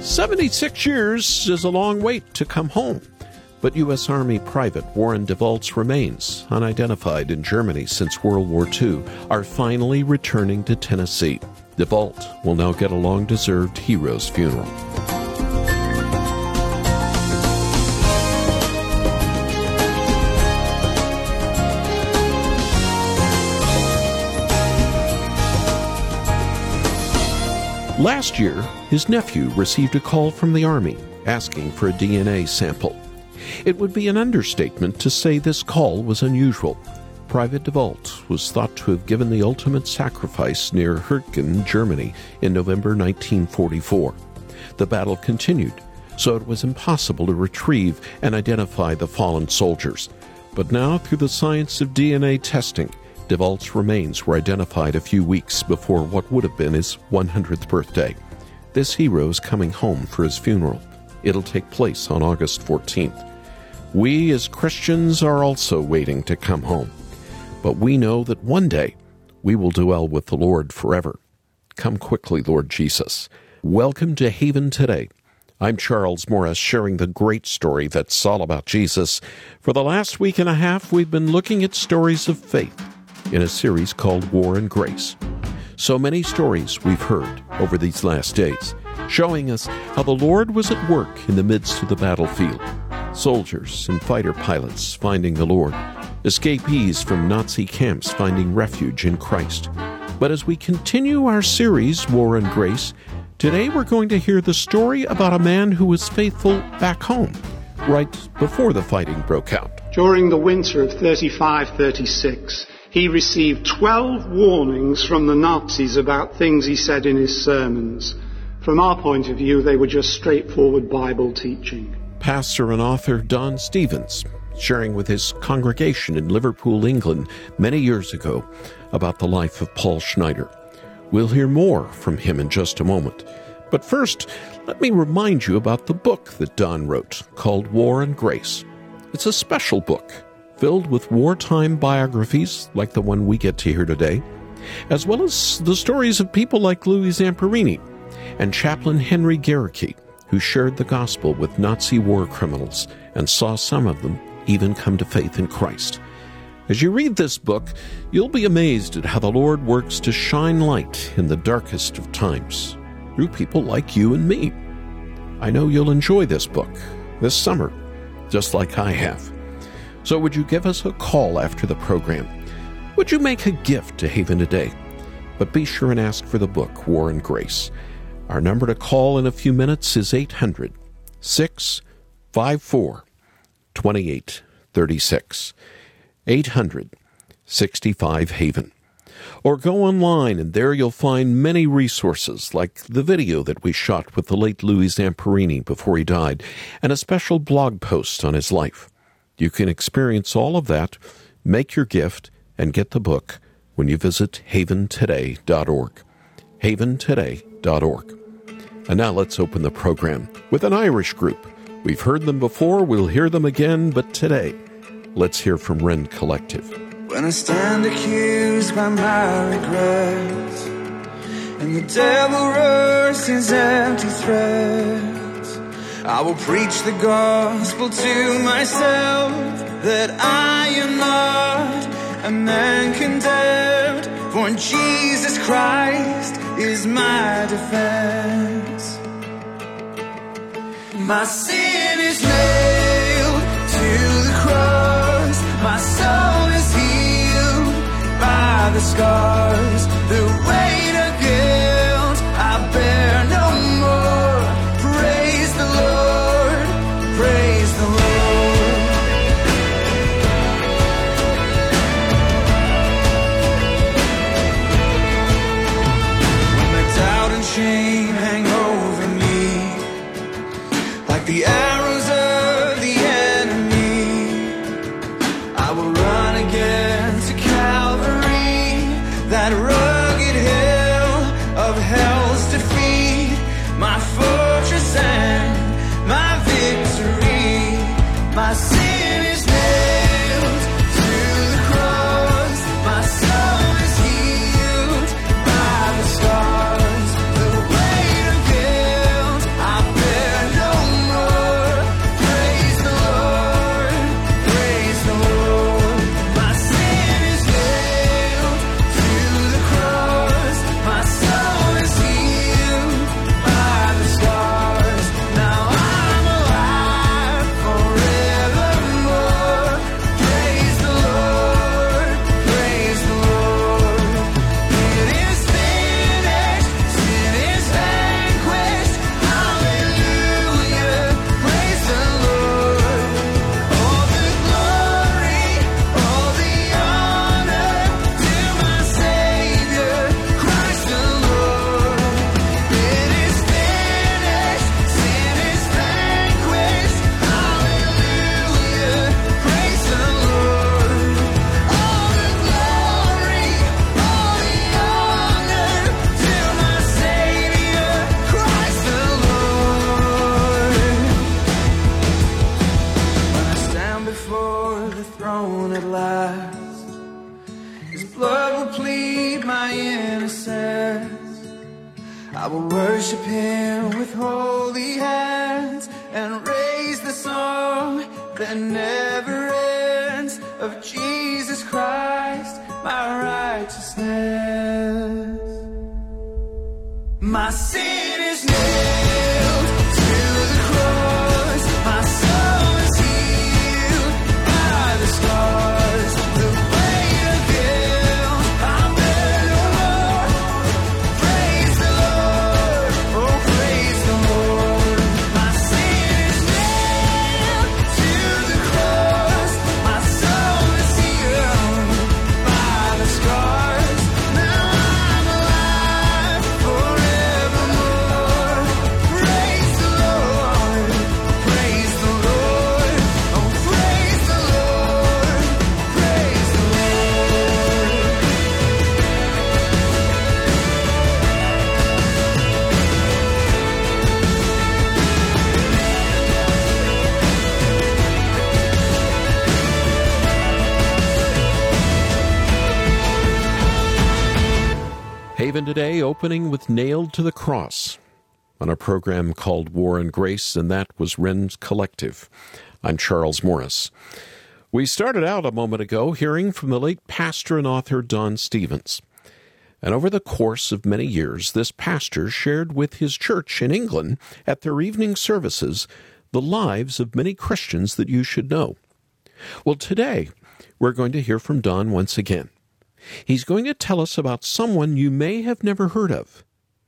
76 years is a long wait to come home. But U.S. Army Private Warren DeVault's remains, unidentified in Germany since World War II, are finally returning to Tennessee. DeVault will now get a long deserved hero's funeral. Last year, his nephew received a call from the Army asking for a DNA sample. It would be an understatement to say this call was unusual. Private DeVault was thought to have given the ultimate sacrifice near Hürtgen, Germany, in November 1944. The battle continued, so it was impossible to retrieve and identify the fallen soldiers. But now, through the science of DNA testing, DeVault's remains were identified a few weeks before what would have been his 100th birthday. This hero is coming home for his funeral. It'll take place on August 14th. We as Christians are also waiting to come home. But we know that one day we will dwell with the Lord forever. Come quickly, Lord Jesus. Welcome to Haven today. I'm Charles Morris, sharing the great story that's all about Jesus. For the last week and a half, we've been looking at stories of faith in a series called War and Grace. So many stories we've heard over these last days, showing us how the Lord was at work in the midst of the battlefield. Soldiers and fighter pilots finding the Lord, escapees from Nazi camps finding refuge in Christ. But as we continue our series, War and Grace, today we're going to hear the story about a man who was faithful back home, right before the fighting broke out. During the winter of 35 36, he received 12 warnings from the Nazis about things he said in his sermons. From our point of view, they were just straightforward Bible teaching. Pastor and author Don Stephens sharing with his congregation in Liverpool, England, many years ago about the life of Paul Schneider. We'll hear more from him in just a moment. But first, let me remind you about the book that Don wrote called War and Grace. It's a special book filled with wartime biographies like the one we get to hear today, as well as the stories of people like Louis Zamperini and Chaplain Henry Gerecke, who shared the gospel with Nazi war criminals and saw some of them even come to faith in Christ. As you read this book, you'll be amazed at how the Lord works to shine light in the darkest of times through people like you and me. I know you'll enjoy this book this summer, just like I have. So, would you give us a call after the program? Would you make a gift to Haven today? But be sure and ask for the book, War and Grace. Our number to call in a few minutes is 800 654 2836. 800 65 Haven. Or go online, and there you'll find many resources, like the video that we shot with the late Louis Zamperini before he died, and a special blog post on his life. You can experience all of that, make your gift, and get the book when you visit haventoday.org. haventoday.org. And now let's open the program with an Irish group. We've heard them before, we'll hear them again, but today, let's hear from Rend Collective. When I stand accused by my regrets, and the devil roars his empty threats. I will preach the gospel to myself that I am not a man condemned, for Jesus Christ is my defense. My sin is nailed to the cross, my soul is healed by the scars, the weight opening with Nailed to the Cross on a program called War and Grace, and that was Rend Collective. I'm Charles Morris. We started out a moment ago hearing from the late pastor and author Don Stephens. And over the course of many years, this pastor shared with his church in England at their evening services the lives of many Christians that you should know. Well, today we're going to hear from Don once again. He's going to tell us about someone you may have never heard of,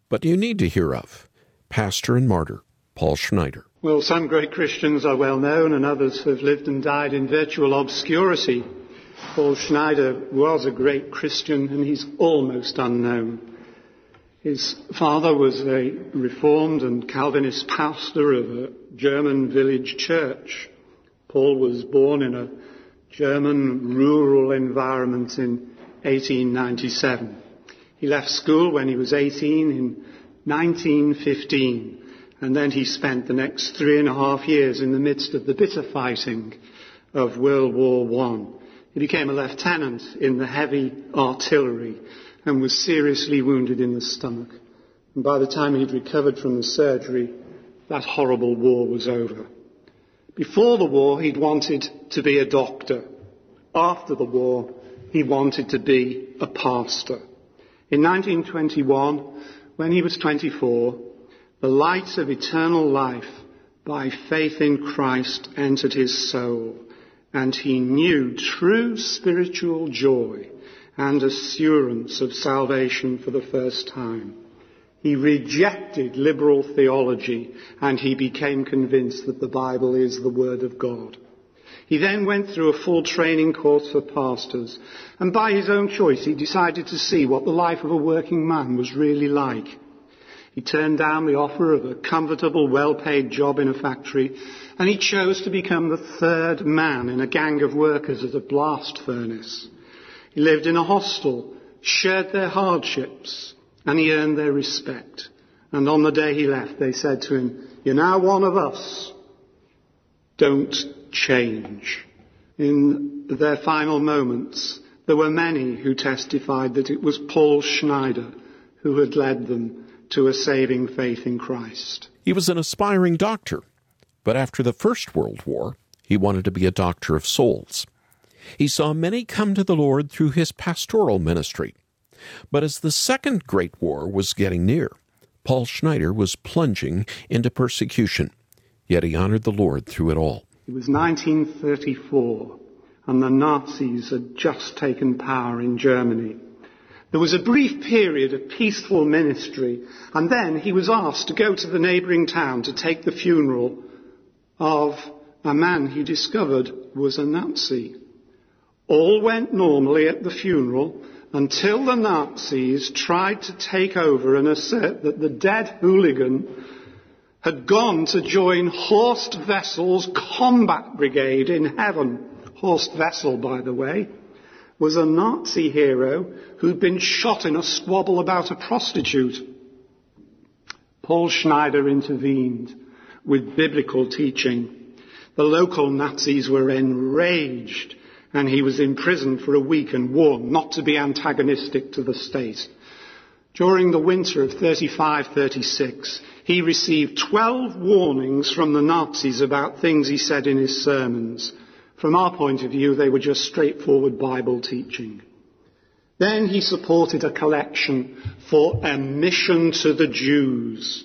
but you need to hear of pastor and martyr Paul Schneider. Well, some great Christians are well known and others have lived and died in virtual obscurity. Paul Schneider was a great Christian and he's almost unknown. His father was a Reformed and Calvinist pastor of a German village church. Paul was born in a German rural environment in 1897. He left school when he was 18 in 1915 and then he spent the next three and a half years in the midst of the bitter fighting of World War One. He became a lieutenant in the heavy artillery and was seriously wounded in the stomach. And by the time he'd recovered from the surgery, that horrible war was over. Before the war, he'd wanted to be a doctor. After the war, he wanted to be a pastor. In 1921, when he was 24, the light of eternal life by faith in Christ entered his soul, and he knew true spiritual joy and assurance of salvation for the first time. He rejected liberal theology and he became convinced that the Bible is the Word of God. He then went through a full training course for pastors and by his own choice he decided to see what the life of a working man was really like. He turned down the offer of a comfortable, well-paid job in a factory and he chose to become the third man in a gang of workers at a blast furnace. He lived in a hostel, shared their hardships, and he earned their respect. And on the day he left, they said to him, You're now one of us. Don't change. In their final moments, there were many who testified that it was Paul Schneider who had led them to a saving faith in Christ. He was an aspiring doctor, but after the First World War, he wanted to be a doctor of souls. He saw many come to the Lord through his pastoral ministry. But as the Second Great War was getting near, Paul Schneider was plunging into persecution, yet he honored the Lord through it all. It was 1934, and the Nazis had just taken power in Germany. There was a brief period of peaceful ministry, and then he was asked to go to the neighbouring town to take the funeral of a man he discovered was a Nazi. All went normally at the funeral until the Nazis tried to take over and assert that the dead hooligan had gone to join Horst Wessel's combat brigade in heaven. Horst Wessel, by the way, was a Nazi hero who'd been shot in a squabble about a prostitute. Paul Schneider intervened with biblical teaching. The local Nazis were enraged and he was imprisoned for a week and warned not to be antagonistic to the state. During the winter of 35-36, he received 12 warnings from the Nazis about things he said in his sermons. From our point of view, they were just straightforward Bible teaching. Then he supported a collection for a mission to the Jews.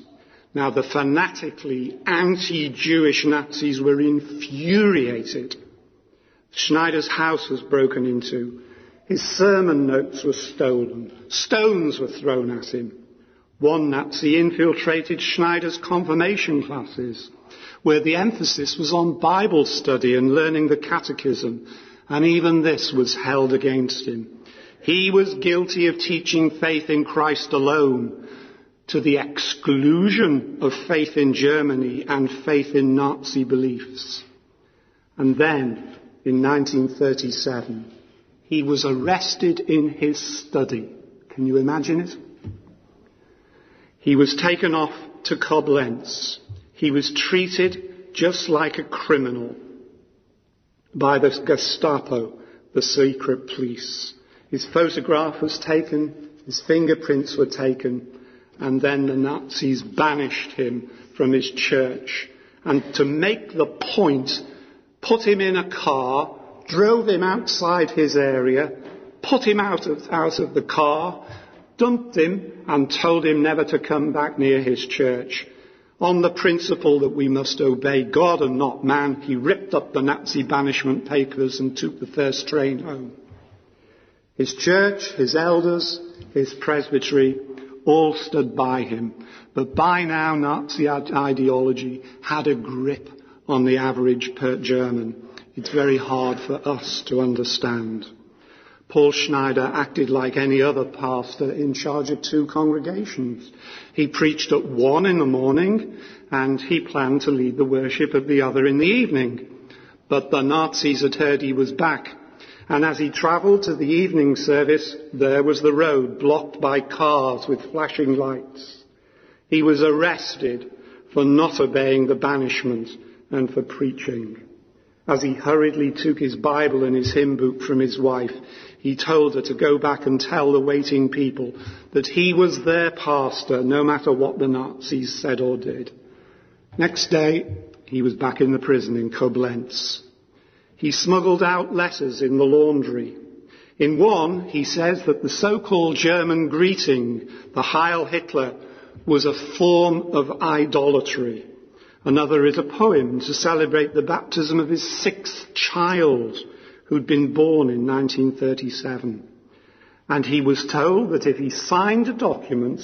Now the fanatically anti-Jewish Nazis were infuriated. Schneider's house was broken into his sermon notes were stolen. Stones were thrown at him. One Nazi infiltrated Schneider's confirmation classes, where the emphasis was on Bible study and learning the catechism, and even this was held against him. He was guilty of teaching faith in Christ alone, to the exclusion of faith in Germany and faith in Nazi beliefs. And then, in 1937, he was arrested in his study. Can you imagine it? He was taken off to Koblenz. He was treated just like a criminal by the Gestapo, the secret police. His photograph was taken, his fingerprints were taken, and then the Nazis banished him from his church. And to make the point, put him in a car drove him outside his area, put him out of, out of the car, dumped him, and told him never to come back near his church. On the principle that we must obey God and not man, he ripped up the Nazi banishment papers and took the first train home. His church, his elders, his presbytery all stood by him. But by now, Nazi ideology had a grip on the average German. It's very hard for us to understand. Paul Schneider acted like any other pastor in charge of two congregations. He preached at one in the morning and he planned to lead the worship of the other in the evening. But the Nazis had heard he was back and as he travelled to the evening service, there was the road blocked by cars with flashing lights. He was arrested for not obeying the banishment and for preaching. As he hurriedly took his Bible and his hymn book from his wife, he told her to go back and tell the waiting people that he was their pastor no matter what the Nazis said or did. Next day, he was back in the prison in Koblenz. He smuggled out letters in the laundry. In one, he says that the so-called German greeting, the Heil Hitler, was a form of idolatry. Another is a poem to celebrate the baptism of his sixth child who'd been born in 1937. And he was told that if he signed a document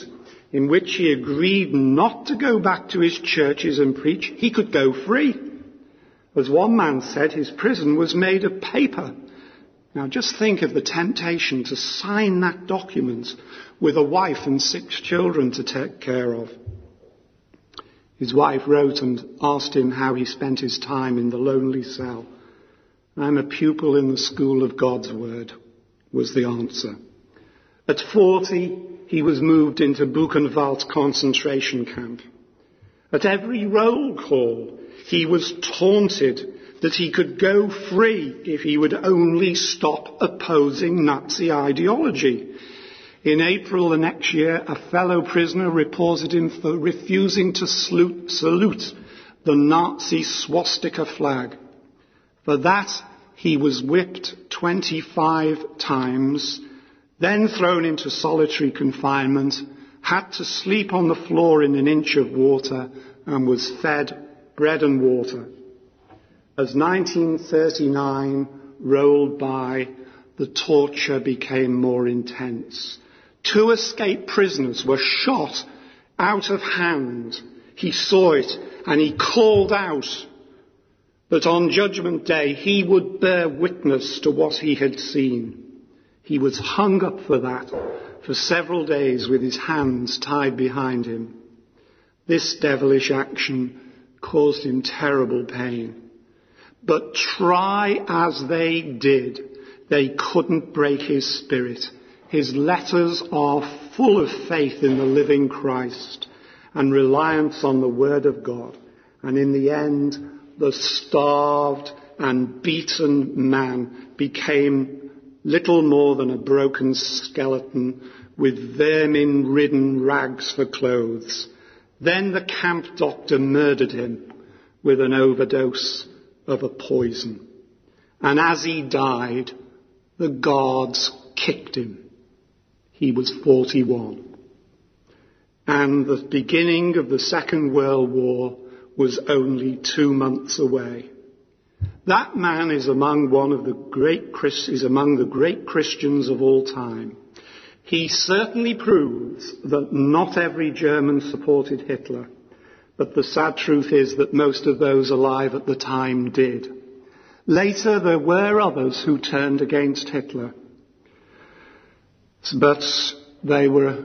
in which he agreed not to go back to his churches and preach, he could go free. As one man said, his prison was made of paper. Now just think of the temptation to sign that document with a wife and six children to take care of. His wife wrote and asked him how he spent his time in the lonely cell. I'm a pupil in the school of God's Word, was the answer. At 40, he was moved into Buchenwald concentration camp. At every roll call, he was taunted that he could go free if he would only stop opposing Nazi ideology. In April the next year, a fellow prisoner reported him for refusing to salute, the Nazi swastika flag. For that, he was whipped 25 times, then thrown into solitary confinement, had to sleep on the floor in an inch of water, and was fed bread and water. As 1939 rolled by, the torture became more intense. Two escaped prisoners were shot out of hand. He saw it and he called out that on Judgment Day he would bear witness to what he had seen. He was hung up for that for several days with his hands tied behind him. This devilish action caused him terrible pain. But try as they did, they couldn't break his spirit. His letters are full of faith in the living Christ and reliance on the Word of God. And in the end, the starved and beaten man became little more than a broken skeleton with vermin ridden rags for clothes. Then the camp doctor murdered him with an overdose of a poison. And as he died, the guards kicked him. He was 41. And the beginning of the Second World War was only two months away. That man is among one of the great is among the great Christians of all time. He certainly proves that not every German supported Hitler, but the sad truth is that most of those alive at the time did. Later there were others who turned against Hitler, but they were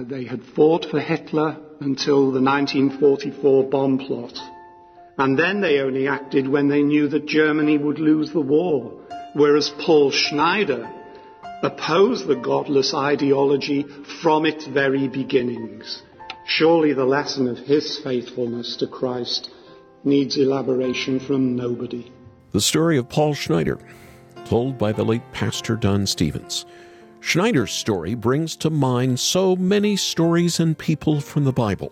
they had fought for Hitler until the 1944 bomb plot. And then they only acted when they knew that Germany would lose the war. Whereas Paul Schneider opposed the godless ideology from its very beginnings. Surely the lesson of his faithfulness to Christ needs elaboration from nobody. The story of Paul Schneider, told by the late Pastor Don Stephens. Schneider's story brings to mind so many stories and people from the Bible.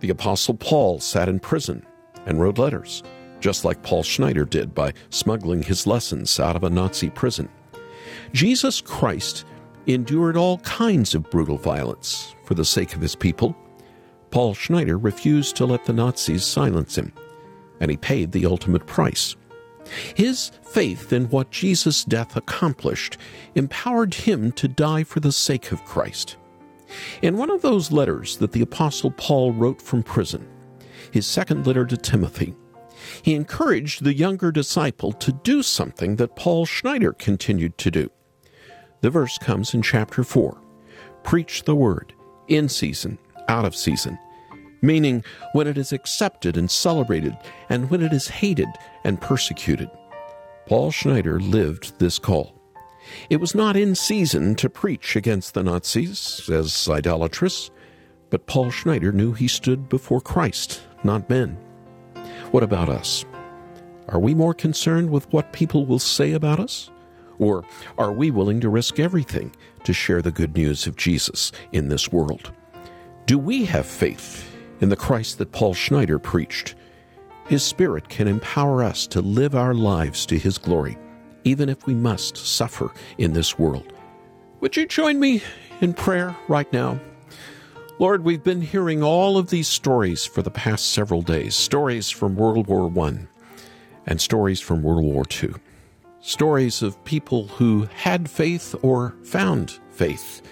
The Apostle Paul sat in prison and wrote letters, just like Paul Schneider did by smuggling his lessons out of a Nazi prison. Jesus Christ endured all kinds of brutal violence for the sake of his people. Paul Schneider refused to let the Nazis silence him, and he paid the ultimate price. His faith in what Jesus' death accomplished empowered him to die for the sake of Christ. In one of those letters that the Apostle Paul wrote from prison, his second letter to Timothy, he encouraged the younger disciple to do something that Paul Schneider continued to do. The verse comes in chapter 4 Preach the word, in season, out of season, meaning when it is accepted and celebrated, and when it is hated and persecuted. Paul Schneider lived this call. It was not in season to preach against the Nazis as idolatrous, but Paul Schneider knew he stood before Christ not men. What about us? Are we more concerned with what people will say about us? Or are we willing to risk everything to share the good news of Jesus in this world? Do we have faith in the Christ that Paul Schneider preached? His Spirit can empower us to live our lives to His glory, even if we must suffer in this world. Would you join me in prayer right now? Lord, we've been hearing all of these stories for the past several days stories from World War I and stories from World War II. Stories of people who had faith or found faith,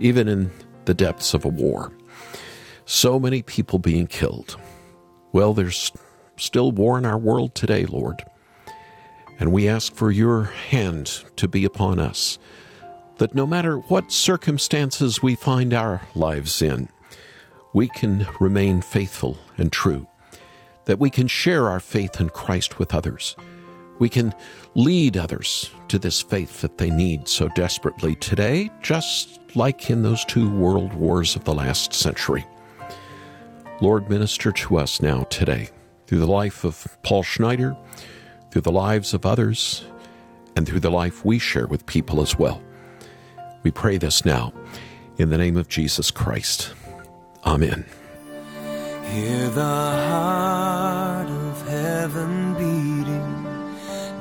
even in the depths of a war. So many people being killed. Well, there's still war in our world today, Lord. And we ask for your hand to be upon us that no matter what circumstances we find our lives in, we can remain faithful and true, that we can share our faith in Christ with others. We can lead others to this faith that they need so desperately today, just like in those two world wars of the last century. Lord, minister to us now today through the life of Paul Schneider, through the lives of others, and through the life we share with people as well. We pray this now in the name of Jesus Christ. Amen. Hear the heart of heaven beating.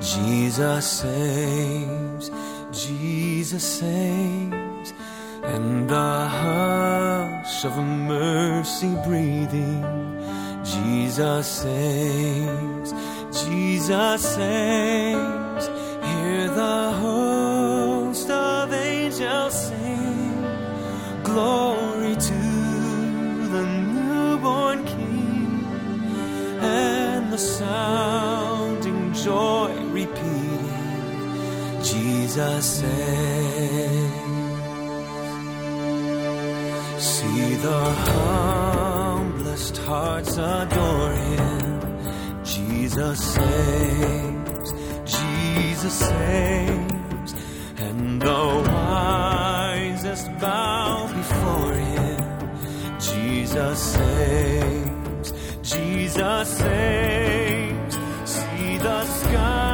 Jesus saves, Jesus saves, and the hush of mercy breathing. Jesus saves, Jesus saves. Hear the host of angels sing glory to the newborn King, and the sounding joy repeating, Jesus saves. See the humblest hearts adore Him, Jesus saves, Jesus saves, and the wisest bow before Him, Jesus saves, Jesus saves. See the sky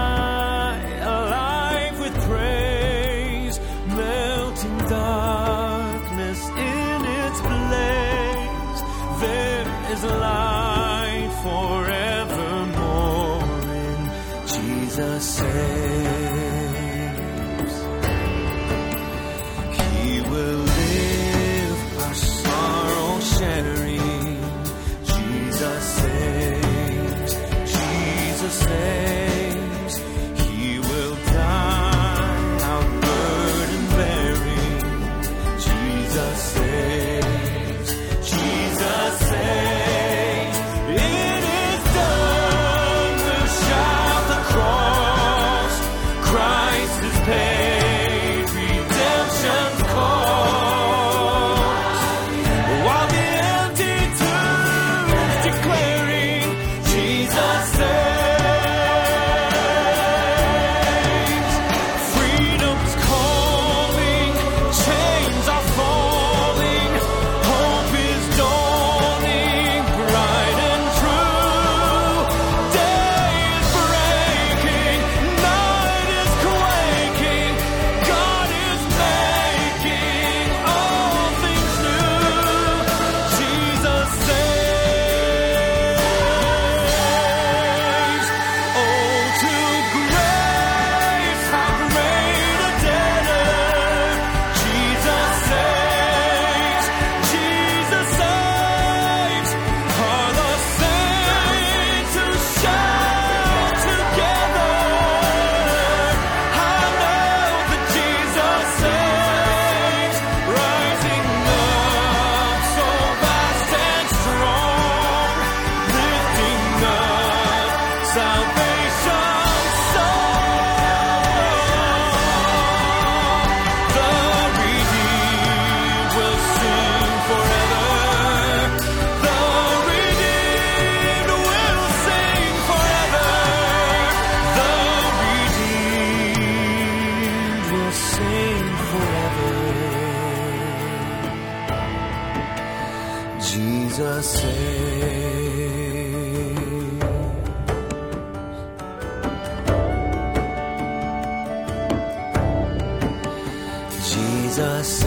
Jesus.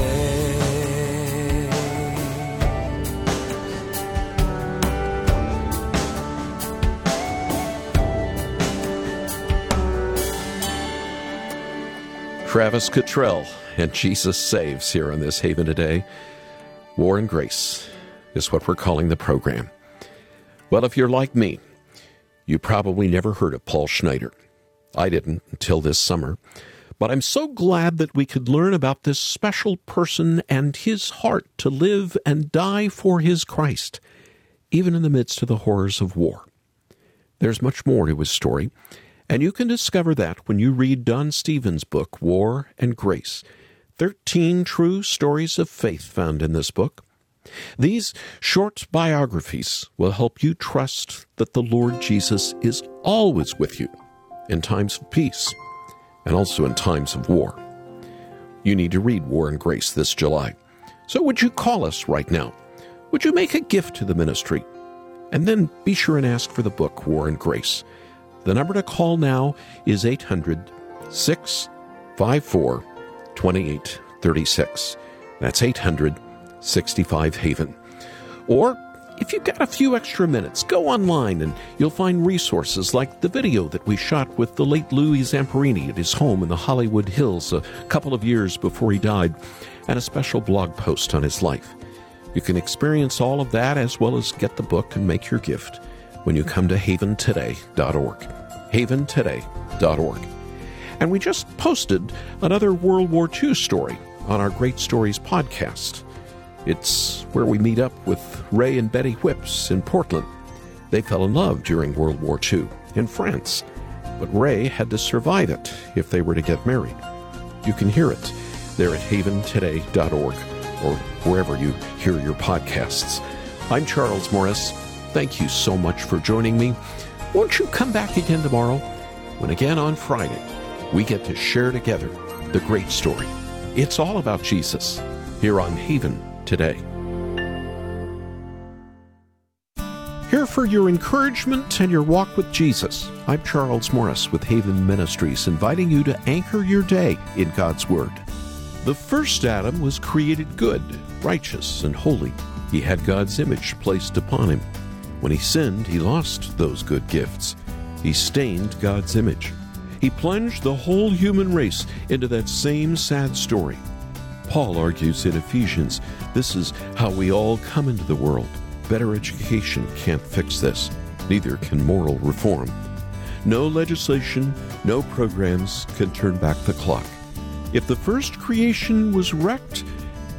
Travis Cottrell and Jesus Saves here on this Haven today. War and Grace is what we're calling the program. Well, if you're like me, you probably never heard of Paul Schneider. I didn't until this summer. But I'm so glad that we could learn about this special person and his heart to live and die for his Christ, even in the midst of the horrors of war. There's much more to his story, and you can discover that when you read Don Stephens' book, War and Grace. Thirteen true stories of faith found in this book. These short biographies will help you trust that the Lord Jesus is always with you in times of peace and also in times of war. You need to read War and Grace this July. So would you call us right now? Would you make a gift to the ministry? And then be sure and ask for the book, War and Grace. The number to call now is 800 654 2836. That's 800 65 Haven. Or if you've got a few extra minutes, go online and you'll find resources like the video that we shot with the late Louis Zamperini at his home in the Hollywood Hills a couple of years before he died, and a special blog post on his life. You can experience all of that as well as get the book and make your gift when you come to haventoday.org. Haventoday.org. And we just posted another World War II story on our Great Stories podcast. It's where we meet up with Ray and Betty Whips in Portland. They fell in love during World War II in France, but Ray had to survive it if they were to get married. You can hear it there at haventoday.org or wherever you hear your podcasts. I'm Charles Morris. Thank you so much for joining me. Won't you come back again tomorrow when again on Friday we get to share together the great story? It's all about Jesus here on Haven today. Here for your encouragement and your walk with Jesus. I'm Charles Morris with Haven Ministries, inviting you to anchor your day in God's Word. The first Adam was created good, righteous, and holy. He had God's image placed upon him. When he sinned, he lost those good gifts. He stained God's image. He plunged the whole human race into that same sad story. Paul argues in Ephesians this is how we all come into the world. Better education can't fix this, neither can moral reform. No legislation, no programs can turn back the clock. If the first creation was wrecked,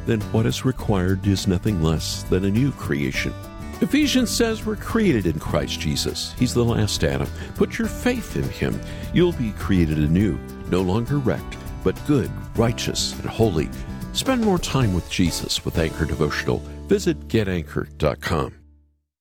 then what is required is nothing less than a new creation. Ephesians says we're created in Christ Jesus. He's the last Adam. Put your faith in him. You'll be created anew, no longer wrecked, but good, righteous, and holy. Spend more time with Jesus with Anchor Devotional. Visit getanchor.com.